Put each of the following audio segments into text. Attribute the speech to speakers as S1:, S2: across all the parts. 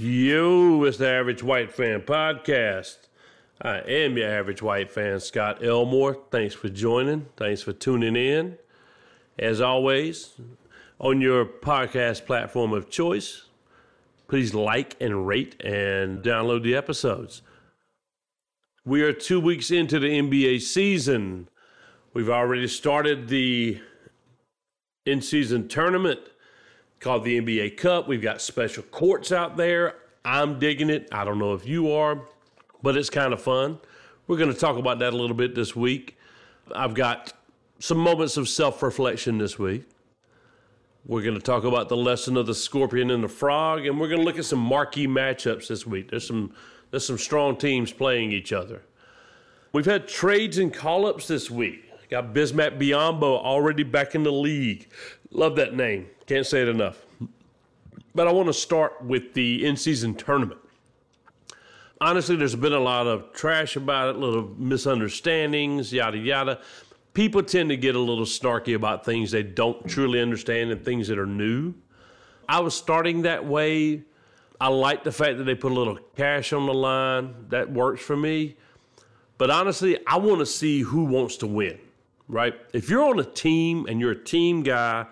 S1: Yo, it's the Average White Fan Podcast. I am your average white fan, Scott Elmore. Thanks for joining. Thanks for tuning in. As always, on your podcast platform of choice, please like and rate and download the episodes. We are two weeks into the NBA season. We've already started the in season tournament called the NBA Cup. We've got special courts out there. I'm digging it. I don't know if you are, but it's kind of fun. We're going to talk about that a little bit this week. I've got some moments of self reflection this week. We're going to talk about the lesson of the scorpion and the frog, and we're going to look at some marquee matchups this week. There's some there's some strong teams playing each other. We've had trades and call ups this week. Got Bismack Biyombo already back in the league. Love that name. Can't say it enough. But I want to start with the in season tournament. Honestly, there's been a lot of trash about it, little misunderstandings, yada, yada. People tend to get a little snarky about things they don't truly understand and things that are new. I was starting that way. I like the fact that they put a little cash on the line. That works for me. But honestly, I want to see who wants to win, right? If you're on a team and you're a team guy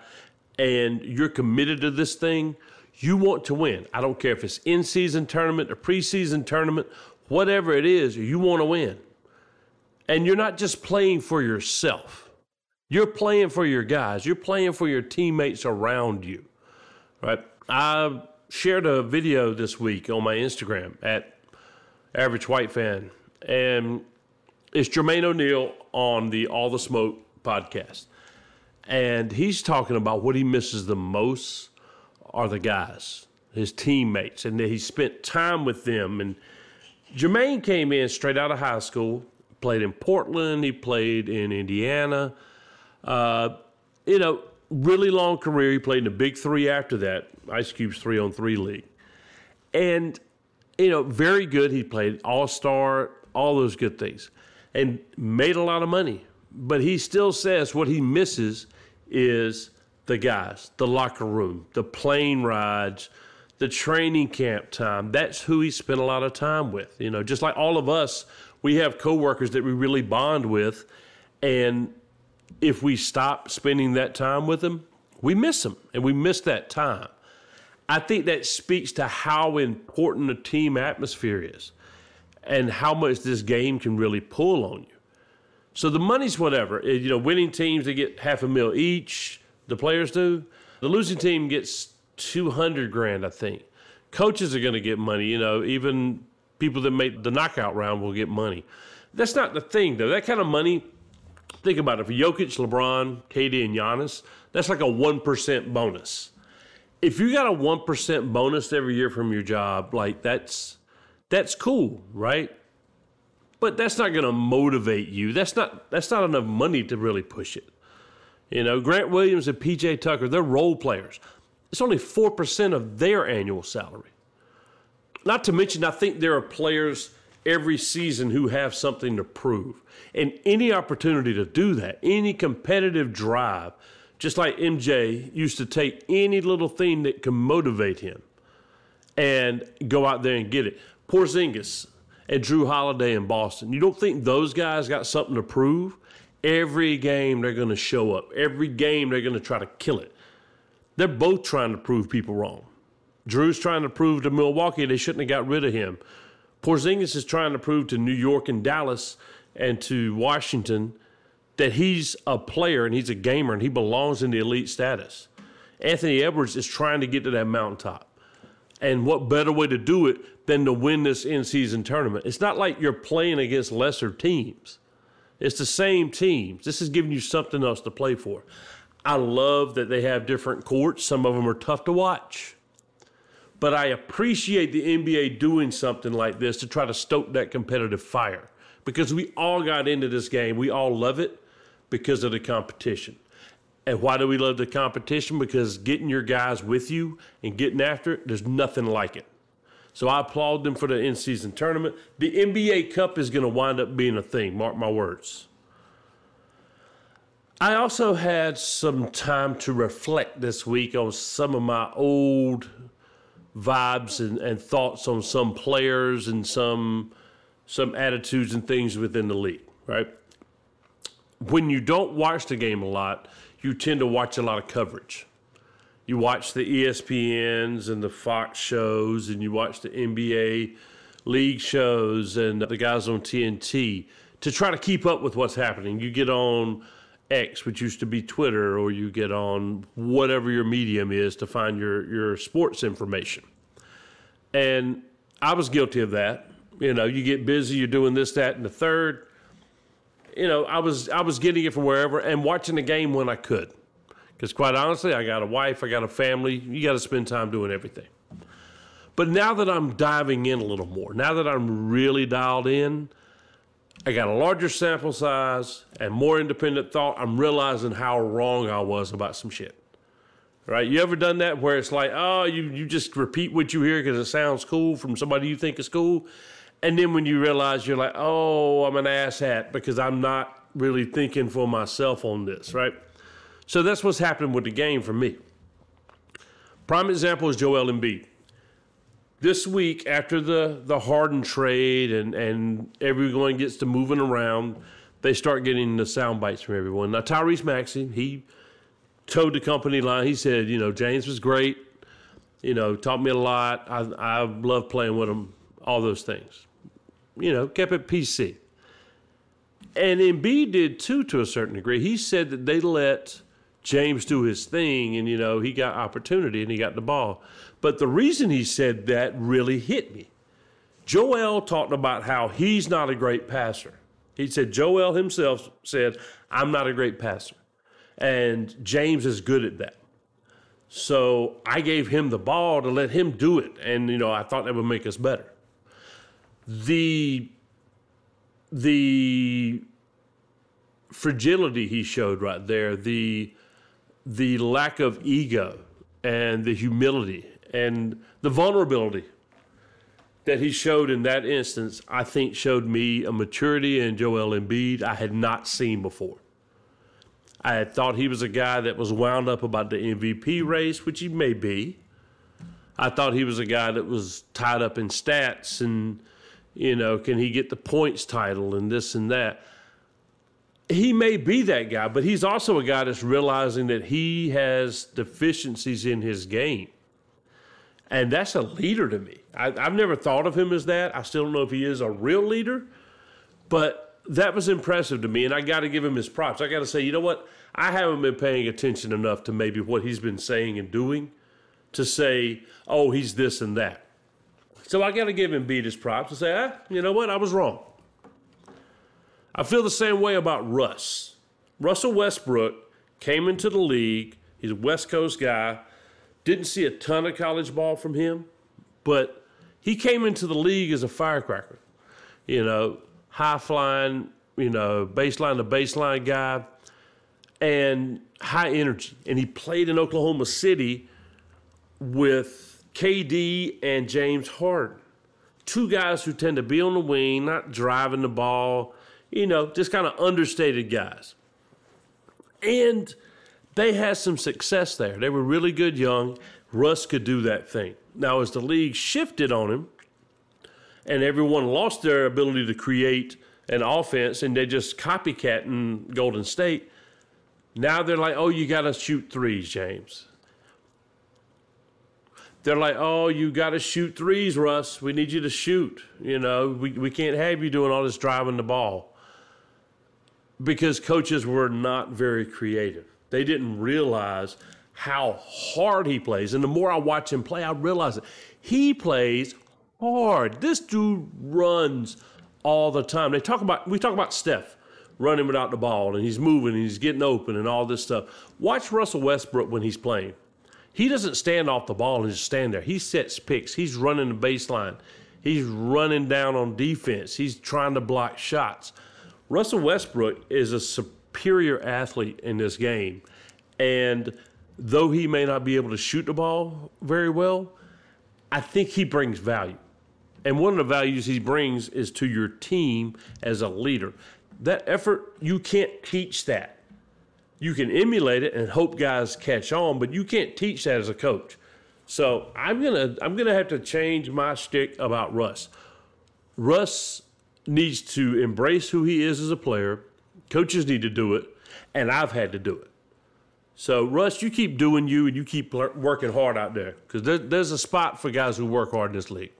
S1: and you're committed to this thing, you want to win. I don't care if it's in season tournament or preseason tournament, whatever it is, you want to win. And you're not just playing for yourself. You're playing for your guys. You're playing for your teammates around you. Right? I shared a video this week on my Instagram at Average White Fan, and it's Jermaine O'Neal on the All the Smoke podcast. And he's talking about what he misses the most are the guys, his teammates, and that he spent time with them. And Jermaine came in straight out of high school, played in Portland, he played in Indiana. Uh, you know, really long career. He played in the Big Three after that, Ice Cube's three on three league. And, you know, very good. He played All Star, all those good things, and made a lot of money. But he still says what he misses is the guys, the locker room, the plane rides, the training camp time. That's who he spent a lot of time with. You know, just like all of us, we have coworkers that we really bond with, and if we stop spending that time with them, we miss them and we miss that time. I think that speaks to how important a team atmosphere is and how much this game can really pull on you. So the money's whatever. You know, winning teams they get half a mil each. The players do. The losing team gets two hundred grand, I think. Coaches are going to get money. You know, even people that make the knockout round will get money. That's not the thing, though. That kind of money. Think about it. For Jokic, LeBron, KD, and Giannis, that's like a one percent bonus. If you got a one percent bonus every year from your job, like that's that's cool, right? But that's not going to motivate you. That's not that's not enough money to really push it. You know, Grant Williams and PJ Tucker, they're role players. It's only 4% of their annual salary. Not to mention, I think there are players every season who have something to prove. And any opportunity to do that, any competitive drive, just like MJ used to take any little thing that can motivate him and go out there and get it. Porzingis and Jrue Holiday in Boston. You don't think those guys got something to prove? Every game they're going to show up. Every game they're going to try to kill it. They're both trying to prove people wrong. Jrue's trying to prove to Milwaukee they shouldn't have got rid of him. Porzingis is trying to prove to New York and Dallas and to Washington that he's a player and he's a gamer and he belongs in the elite status. Anthony Edwards is trying to get to that mountaintop. And what better way to do it than to win this in season tournament? It's not like you're playing against lesser teams. It's the same teams. This is giving you something else to play for. I love that they have different courts. Some of them are tough to watch. But I appreciate the NBA doing something like this to try to stoke that competitive fire because we all got into this game. We all love it because of the competition. And why do we love the competition? Because getting your guys with you and getting after it, there's nothing like it. So I applaud them for the in season tournament. The NBA Cup is going to wind up being a thing, mark my words. I also had some time to reflect this week on some of my old vibes and, and thoughts on some players and some some attitudes and things within the league, right? When you don't watch the game a lot, you tend to watch a lot of coverage. You watch the ESPNs and the Fox shows, and you watch the NBA league shows and the guys on TNT to try to keep up with what's happening. You get on X, which used to be Twitter, or you get on whatever your medium is to find your, your sports information. And I was guilty of that. You know, you get busy, you're doing this, that, and the third. You know, I was I was getting it from wherever and watching the game when I could. Because quite honestly, I got a wife, I got a family. You got to spend time doing everything. But now that I'm diving in a little more, now that I'm really dialed in, I got a larger sample size and more independent thought. I'm realizing how wrong I was about some shit. Right? You ever done that where it's like, oh, you, you just repeat what you hear because it sounds cool from somebody you think is cool? And then when you realize you're like, oh, I'm an asshat because I'm not really thinking for myself on this, right? So that's what's happening with the game for me. Prime example is Joel Embiid this week after the the Harden trade and and everyone gets to moving around, they start getting the sound bites from everyone. Now Tyrese Maxey, he toed the company line. He said, you know, James was great. You know, taught me a lot. I I love playing with him. All those things. You know, kept it PC. And Embiid did too, to a certain degree. He said that they let James do his thing, and you know he got opportunity and he got the ball. But the reason he said that really hit me. Joel talked about how he's not a great passer. He said Joel himself said, "I'm not a great passer," and James is good at that. So I gave him the ball to let him do it, and you know I thought that would make us better. The the fragility he showed right there, the the lack of ego and the humility and the vulnerability that he showed in that instance, I think showed me a maturity in Joel Embiid I had not seen before. I had thought he was a guy that was wound up about the MVP race, which he may be. I thought he was a guy that was tied up in stats and, you know, can he get the points title and this and that he may be that guy, but he's also a guy that's realizing that he has deficiencies in his game. And that's a leader to me. I, have never thought of him as that. I still don't know if he is a real leader, but that was impressive to me. And I got to give him his props. I got to say, you know what? I haven't been paying attention enough to maybe what he's been saying and doing to say, oh, he's this and that. So I got to give him beat his props and say, ah, you know what? I was wrong. I feel the same way about Russ. Russell Westbrook came into the league. He's a West Coast guy. Didn't see a ton of college ball from him, but he came into the league as a firecracker. You know, high flying, you know, baseline to baseline guy, and high energy. And he played in Oklahoma City with KD and James Harden. Two guys who tend to be on the wing, not driving the ball, you know, just kind of understated guys. And they had some success there. They were really good young. Russ could do that thing. Now, as the league shifted on him and everyone lost their ability to create an offense and they just copycatting Golden State, now they're like, oh, you got to shoot threes, James. They're like, oh, you got to shoot threes, Russ. We need you to shoot. You know, we, we can't have you doing all this driving the ball because coaches were not very creative. They didn't realize how hard he plays. And the more I watch him play, I realize it. He plays hard. This dude runs all the time. They talk about we talk about Steph running without the ball and he's moving and he's getting open and all this stuff. Watch Russell Westbrook when he's playing. He doesn't stand off the ball and just stand there. He sets picks. He's running the baseline. He's running down on defense. He's trying to block shots. Russell Westbrook is a superior athlete in this game. And though he may not be able to shoot the ball very well, I think he brings value. And one of the values he brings is to your team as a leader. That effort, you can't teach that. You can emulate it and hope guys catch on, but you can't teach that as a coach. So I'm gonna I'm gonna have to change my stick about Russ. Russ needs to embrace who he is as a player. Coaches need to do it, and I've had to do it. So Russ, you keep doing you, and you keep working hard out there because there, there's a spot for guys who work hard in this league.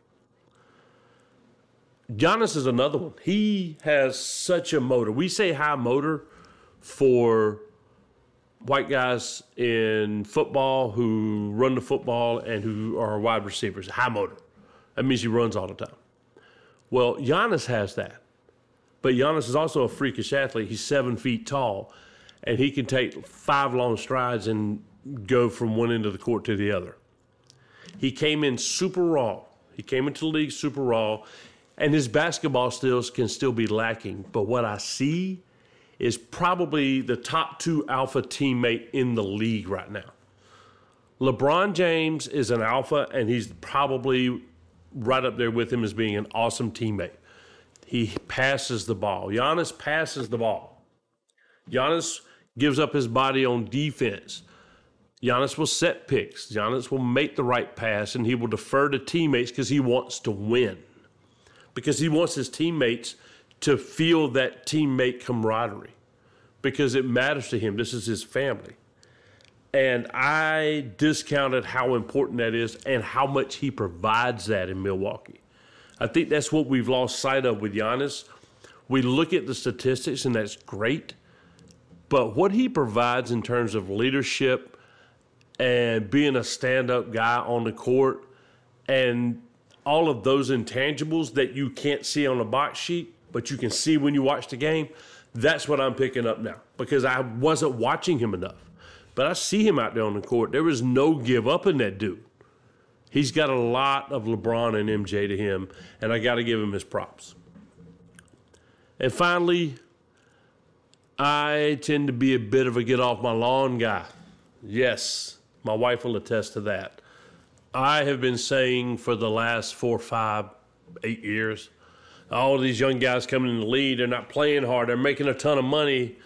S1: Giannis is another one. He has such a motor. We say high motor for white guys in football who run the football and who are wide receivers. High motor. That means he runs all the time. Well, Giannis has that. But Giannis is also a freakish athlete. He's seven feet tall, and he can take five long strides and go from one end of the court to the other. He came in super raw. He came into the league super raw and his basketball skills can still be lacking. But what I see is probably the top two alpha teammate in the league right now. LeBron James is an alpha, and he's probably right up there with him as being an awesome teammate. He passes the ball. Giannis passes the ball. Giannis gives up his body on defense. Giannis will set picks. Giannis will make the right pass, and he will defer to teammates because he wants to win because he wants his teammates to feel that teammate camaraderie because it matters to him. This is his family. And I discounted how important that is and how much he provides that in Milwaukee. I think that's what we've lost sight of with Giannis. We look at the statistics, and that's great. But what he provides in terms of leadership and being a stand up guy on the court and all of those intangibles that you can't see on a box sheet, but you can see when you watch the game. That's what I'm picking up now because I wasn't watching him enough. But I see him out there on the court. There is no give up in that dude. He's got a lot of LeBron and MJ to him, and I got to give him his props. And finally, I tend to be a bit of a get off my lawn guy. Yes, my wife will attest to that. I have been saying for the last four, five, eight years, all these young guys coming in the lead, they're not playing hard, they're making a ton of money,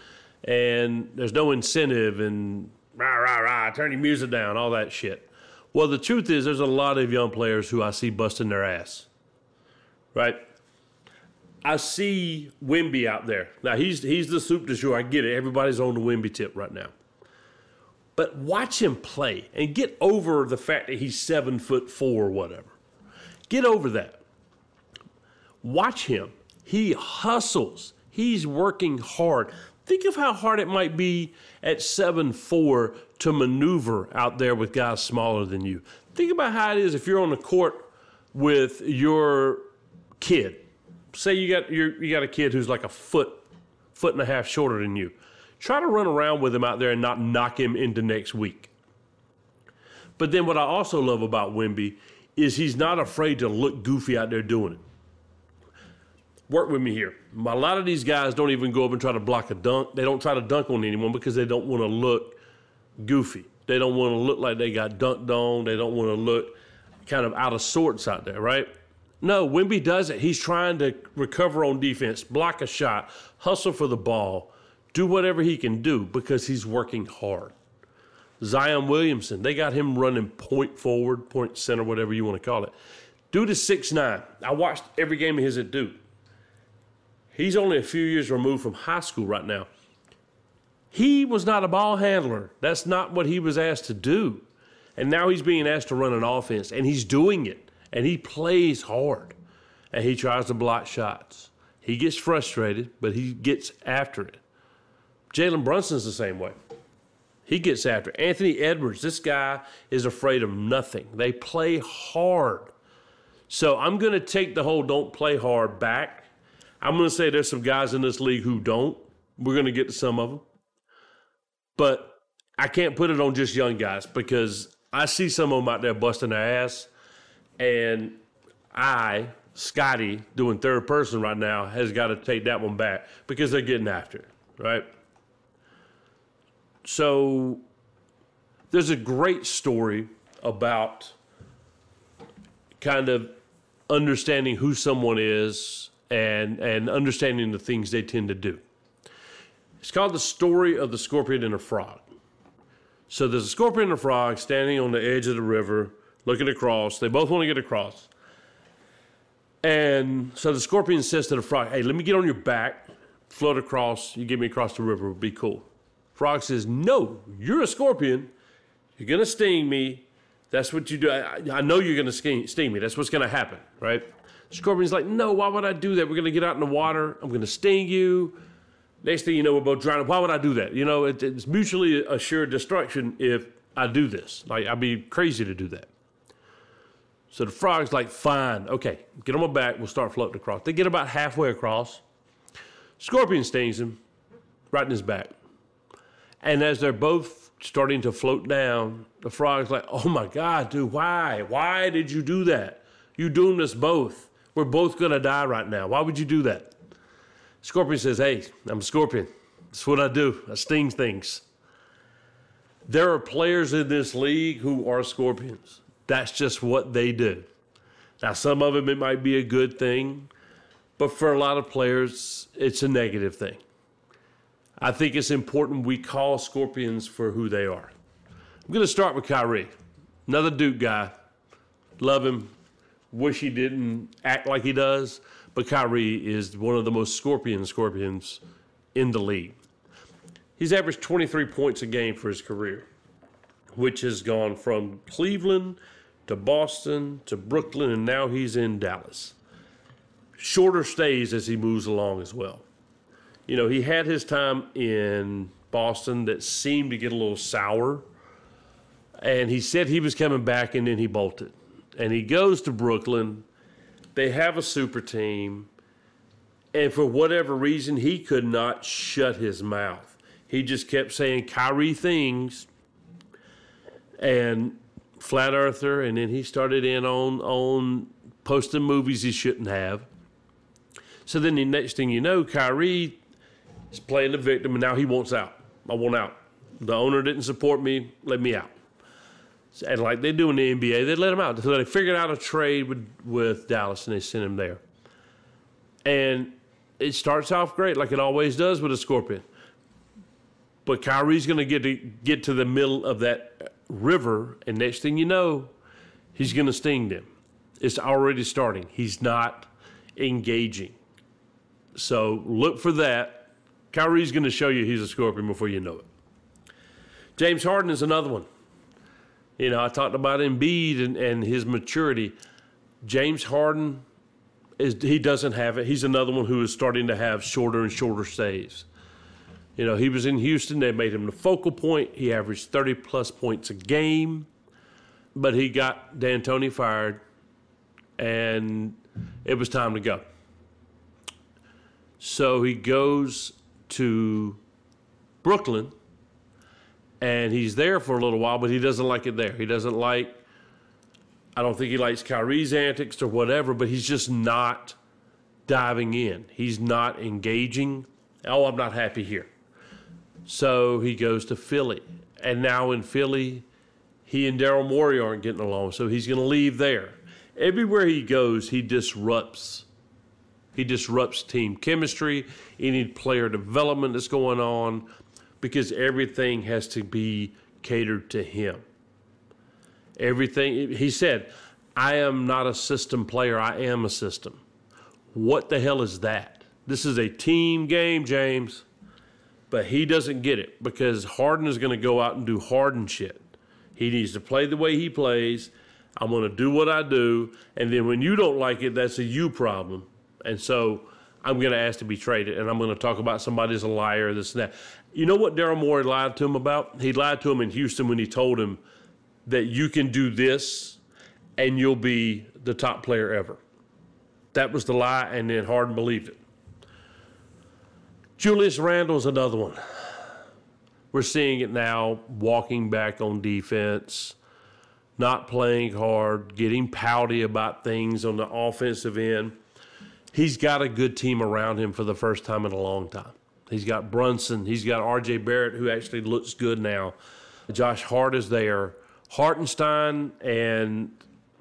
S1: and there's no incentive, and rah, rah, rah, turn your music down, all that shit. Well, the truth is, there's a lot of young players who I see busting their ass, right? I see Wemby out there. Now, he's, he's the soup de jour. I get it. Everybody's on the Wemby tip right now. But watch him play and get over the fact that he's seven foot four or whatever. Get over that. Watch him. He hustles. He's working hard. Think of how hard it might be at seven four to maneuver out there with guys smaller than you. Think about how it is if you're on the court with your kid. Say you got you got a kid who's like a foot, foot and a half shorter than you. Try to run around with him out there and not knock him into next week. But then what I also love about Wemby is he's not afraid to look goofy out there doing it. Work with me here. A lot of these guys don't even go up and try to block a dunk. They don't try to dunk on anyone because they don't want to look goofy. They don't want to look like they got dunked on. They don't want to look kind of out of sorts out there, right? No, Wemby does it. He's trying to recover on defense, block a shot, hustle for the ball, do whatever he can do because he's working hard. Zion Williamson, they got him running point forward, point center, whatever you want to call it. Dude is six nine. I watched every game of his at Duke. He's only a few years removed from high school right now. He was not a ball handler. That's not what he was asked to do. And now he's being asked to run an offense, and he's doing it. And he plays hard. And he tries to block shots. He gets frustrated, but he gets after it. Jalen Brunson's the same way. He gets after it. Anthony Edwards. This guy is afraid of nothing. They play hard. So I'm going to take the whole don't play hard back. I'm going to say there's some guys in this league who don't. We're going to get to some of them. But I can't put it on just young guys because I see some of them out there busting their ass. And I, Scotty, doing third person right now, has got to take that one back because they're getting after it, right? so there's a great story about kind of understanding who someone is and and understanding the things they tend to do. It's called the story of the scorpion and the frog. So there's a scorpion and a frog standing on the edge of the river looking across. They both want to get across. And so the scorpion says to the frog, Hey, let me get on your back, float across. You get me across the river, would be cool. Frog says, No, you're a scorpion. You're going to sting me. That's what you do. I, I know you're going to sting me. That's what's going to happen, right? Scorpion's like, No, why would I do that? We're going to get out in the water. I'm going to sting you. Next thing you know, we're both drowning. Why would I do that? You know, it, it's mutually assured destruction if I do this. Like, I'd be crazy to do that. So the frog's like, fine, okay, get on my back, we'll start floating across. They get about halfway across. Scorpion stings him right in his back. And as they're both starting to float down, the frog's like, oh my God, dude, why? Why did you do that? You doomed us both. We're both gonna die right now. Why would you do that? Scorpion says, hey, I'm a scorpion. That's what I do. I sting things. There are players in this league who are scorpions. That's just what they do. Now, some of them it might be a good thing, but for a lot of players, it's a negative thing. I think it's important we call Scorpions for who they are. I'm going to start with Kyrie, another Duke guy. Love him. Wish he didn't act like he does, but Kyrie is one of the most Scorpion Scorpions in the league. He's averaged 23 points a game for his career, which has gone from Cleveland to Boston to Brooklyn, and now he's in Dallas. Shorter stays as he moves along as well. You know, he had his time in Boston that seemed to get a little sour, and he said he was coming back, and then he bolted. And he goes to Brooklyn. They have a super team, and for whatever reason, he could not shut his mouth. He just kept saying Kyrie things, and flat earther, and then he started in on on posting movies he shouldn't have. So then the next thing you know, Kyrie is playing the victim, and now he wants out. I want out. The owner didn't support me. Let me out. And like they do in the NBA, they let him out. So they figured out a trade with, with Dallas, and they sent him there. And it starts off great, like it always does with a scorpion. But Kyrie's going to get to get to the middle of that river, and next thing you know, he's going to sting them. It's already starting. He's not engaging. So look for that. Kyrie's going to show you he's a scorpion before you know it. James Harden is another one. You know, I talked about Embiid and, and his maturity. James Harden is he doesn't have it. He's another one who is starting to have shorter and shorter stays. You know, he was in Houston. They made him the focal point. He averaged 30 plus points a game, but he got D'Antoni fired, and it was time to go. So he goes to Brooklyn, and he's there for a little while, but he doesn't like it there. He doesn't like, I don't think he likes Kyrie's antics or whatever, but he's just not diving in. He's not engaging. Oh, I'm not happy here. So he goes to Philly. And now in Philly, he and Daryl Morey aren't getting along. So he's going to leave there. Everywhere he goes, he disrupts. He disrupts team chemistry, any player development that's going on, because everything has to be catered to him. Everything, he said, I am not a system player, I am a system. What the hell is that? This is a team game, James but he doesn't get it because Harden is going to go out and do Harden shit. He needs to play the way he plays. I'm going to do what I do, and then when you don't like it, that's a you problem. And so I'm going to ask to be traded, and I'm going to talk about somebody's a liar, this and that. You know what Daryl Morey lied to him about? He lied to him in Houston when he told him that you can do this and you'll be the top player ever. That was the lie, and then Harden believed it. Julius Randle's another one. We're seeing it now, walking back on defense, not playing hard, getting pouty about things on the offensive end. He's got a good team around him for the first time in a long time. He's got Brunson, he's got RJ Barrett, who actually looks good now. Josh Hart is there. Hartenstein and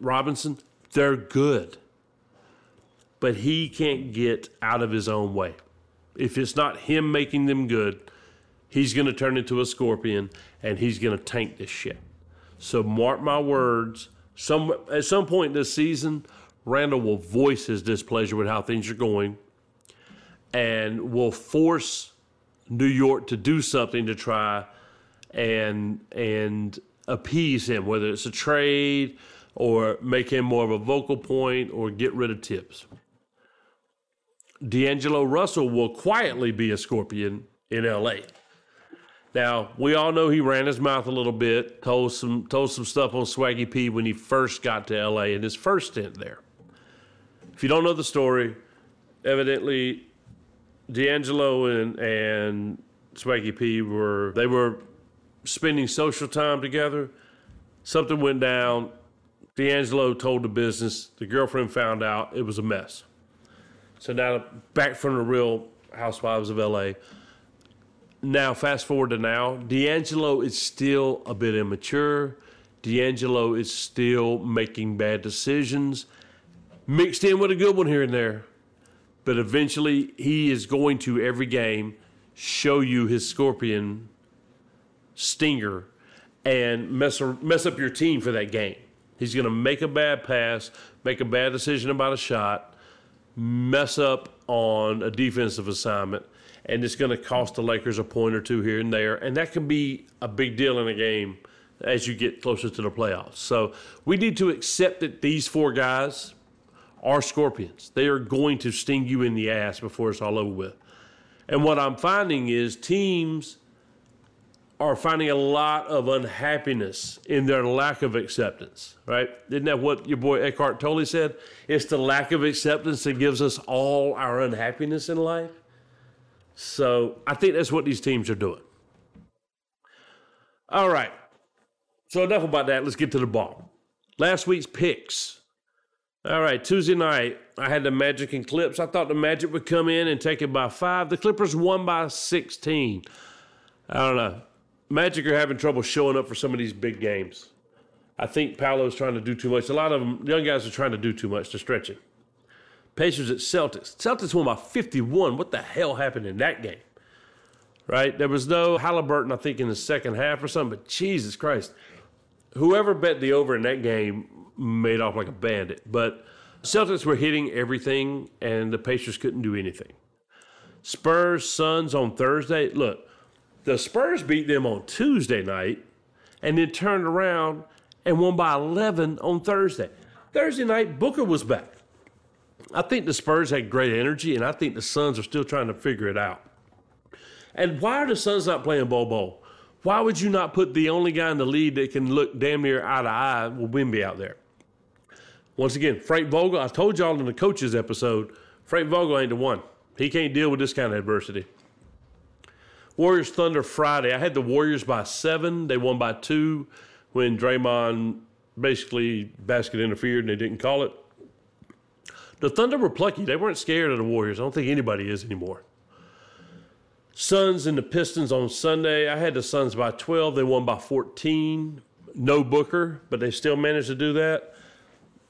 S1: Robinson, they're good. But he can't get out of his own way if it's not him making them good, he's going to turn into a scorpion and he's going to tank this shit. So mark my words, Some at some point this season, Randle will voice his displeasure with how things are going, and will force New York to do something to try and and appease him, whether it's a trade or make him more of a vocal point or get rid of Thibs. D'Angelo Russell will quietly be a scorpion in LA. Now, we all know he ran his mouth a little bit, told some told some stuff on Swaggy P when he first got to LA in his first stint there. If you don't know the story, evidently D'Angelo and and Swaggy P were they were spending social time together. Something went down. D'Angelo told the business. The girlfriend found out. It was a mess. So now back from the real Housewives of LA. Now, fast forward to now, D'Angelo is still a bit immature. D'Angelo is still making bad decisions, mixed in with a good one here and there. But eventually, he is going to every game show you his scorpion stinger and mess, mess up your team for that game. He's going to make a bad pass, make a bad decision about a shot, mess up on a defensive assignment, and it's going to cost the Lakers a point or two here and there. And that can be a big deal in a game as you get closer to the playoffs. So we need to accept that these four guys are scorpions. They are going to sting you in the ass before it's all over with. And what I'm finding is teams are finding a lot of unhappiness in their lack of acceptance, right? Isn't that what your boy Eckhart Tolle said? It's the lack of acceptance that gives us all our unhappiness in life. So I think that's what these teams are doing. All right. So enough about that. Let's get to the ball. Last week's picks. All right, Tuesday night, I had the Magic and Clips. I thought the Magic would come in and take it by five. The Clippers won by 16. I don't know. Magic are having trouble showing up for some of these big games. I think Paolo's trying to do too much. A lot of them, young guys are trying to do too much to stretch it. Pacers at Celtics. Celtics won by 51. What the hell happened in that game? Right? There was no Halliburton, I think, in the second half or something, but Jesus Christ. Whoever bet the over in that game made off like a bandit. But Celtics were hitting everything, and the Pacers couldn't do anything. Spurs, Suns on Thursday. Look, the Spurs beat them on Tuesday night and then turned around and won by 11 on Thursday. Thursday night, Booker was back. I think the Spurs had great energy, and I think the Suns are still trying to figure it out. And why are the Suns not playing Bol Bol? Why would you not put the only guy in the lead that can look damn near eye to eye with Wemby out there? Once again, Frank Vogel, I told y'all in the coaches episode, Frank Vogel ain't the one. He can't deal with this kind of adversity. Warriors Thunder Friday. I had the Warriors by seven. They won by two when Draymond basically basket interfered and they didn't call it. The Thunder were plucky. They weren't scared of the Warriors. I don't think anybody is anymore. Suns and the Pistons on Sunday. I had the Suns by 12. They won by 14. No Booker, but they still managed to do that.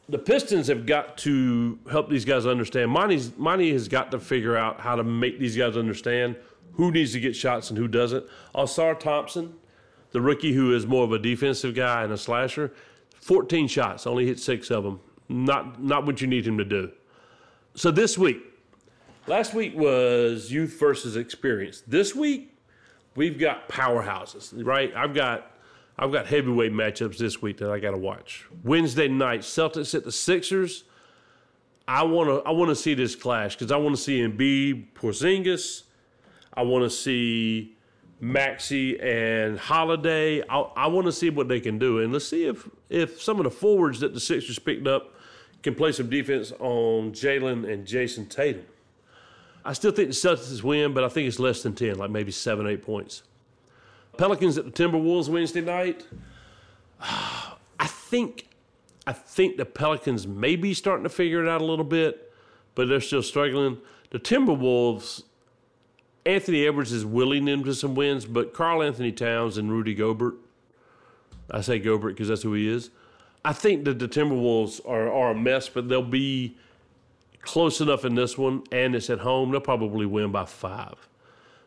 S1: The Pistons have got to help these guys understand. Monty's, Monty has got to figure out how to make these guys understand who needs to get shots and who doesn't. Ausar Thompson, the rookie who is more of a defensive guy and a slasher, 14 shots, only hit six of them. Not, not what you need him to do. So this week, last week was youth versus experience. This week, we've got powerhouses, right? I've got I've got heavyweight matchups this week that I got to watch. Wednesday night, Celtics at the Sixers. I want to I want to see this clash because I want to see Embiid, Porzingis. I want to see Maxey and Holiday. I, I want to see what they can do, and let's see if if some of the forwards that the Sixers picked up can play some defense on Jalen and Jayson Tatum. I still think the Celtics win, but I think it's less than ten, like maybe seven, eight points. Pelicans at the Timberwolves Wednesday night. I think I think the Pelicans may be starting to figure it out a little bit, but they're still struggling. The Timberwolves Anthony Edwards is willing them to some wins, but Karl-Anthony Towns and Rudy Gobert, I say Gobert because that's who he is. I think that the Timberwolves are, are a mess, but they'll be close enough in this one, and it's at home. They'll probably win by five.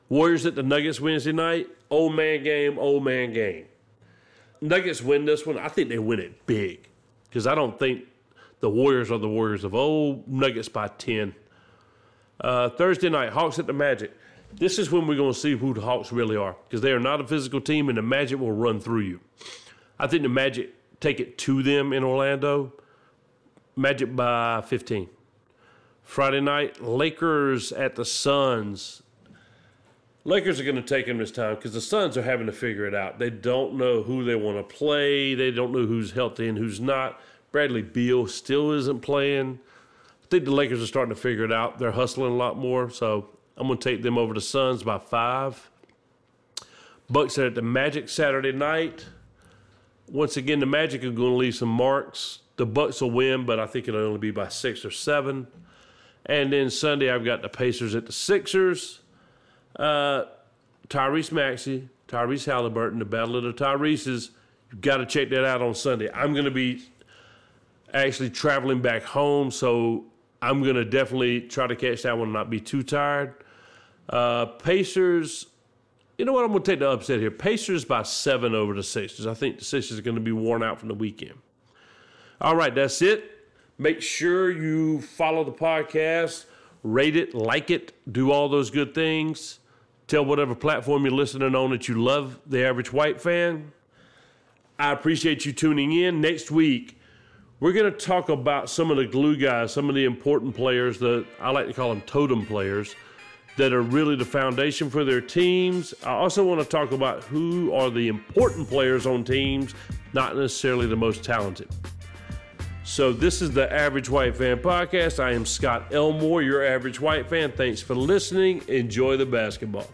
S1: Warriors at the Nuggets Wednesday night. Old man game, old man game. Nuggets win this one. I think they win it big. because I don't think the Warriors are the Warriors of old. Nuggets by 10. Uh, Thursday night, Hawks at the Magic. This is when we're going to see who the Hawks really are because they are not a physical team and the Magic will run through you. I think the Magic take it to them in Orlando. Magic by 15. Friday night, Lakers at the Suns. Lakers are going to take them this time because the Suns are having to figure it out. They don't know who they want to play. They don't know who's healthy and who's not. Bradley Beal still isn't playing. I think the Lakers are starting to figure it out. They're hustling a lot more, so I'm going to take them over the Suns by five. Bucks are at the Magic Saturday night. Once again, the Magic are going to leave some marks. The Bucks will win, but I think it'll only be by six or seven. And then Sunday, I've got the Pacers at the Sixers. Uh, Tyrese Maxey, Tyrese Halliburton, the Battle of the Tyreses. You've got to check that out on Sunday. I'm going to be actually traveling back home, so I'm going to definitely try to catch that one and not be too tired. Uh, Pacers, you know what? I'm going to take the upset here. Pacers by seven over the Sixers. I think the Sixers are going to be worn out from the weekend. All right, that's it. Make sure you follow the podcast, rate it, like it, do all those good things. Tell whatever platform you're listening on that you love the average white fan. I appreciate you tuning in. Next week, we're going to talk about some of the glue guys, some of the important players that I like to call them totem players that are really the foundation for their teams. I also want to talk about who are the important players on teams, not necessarily the most talented. So, this is the Average White Fan Podcast. I am Scott Elmore, your average white fan. Thanks for listening. Enjoy the basketball.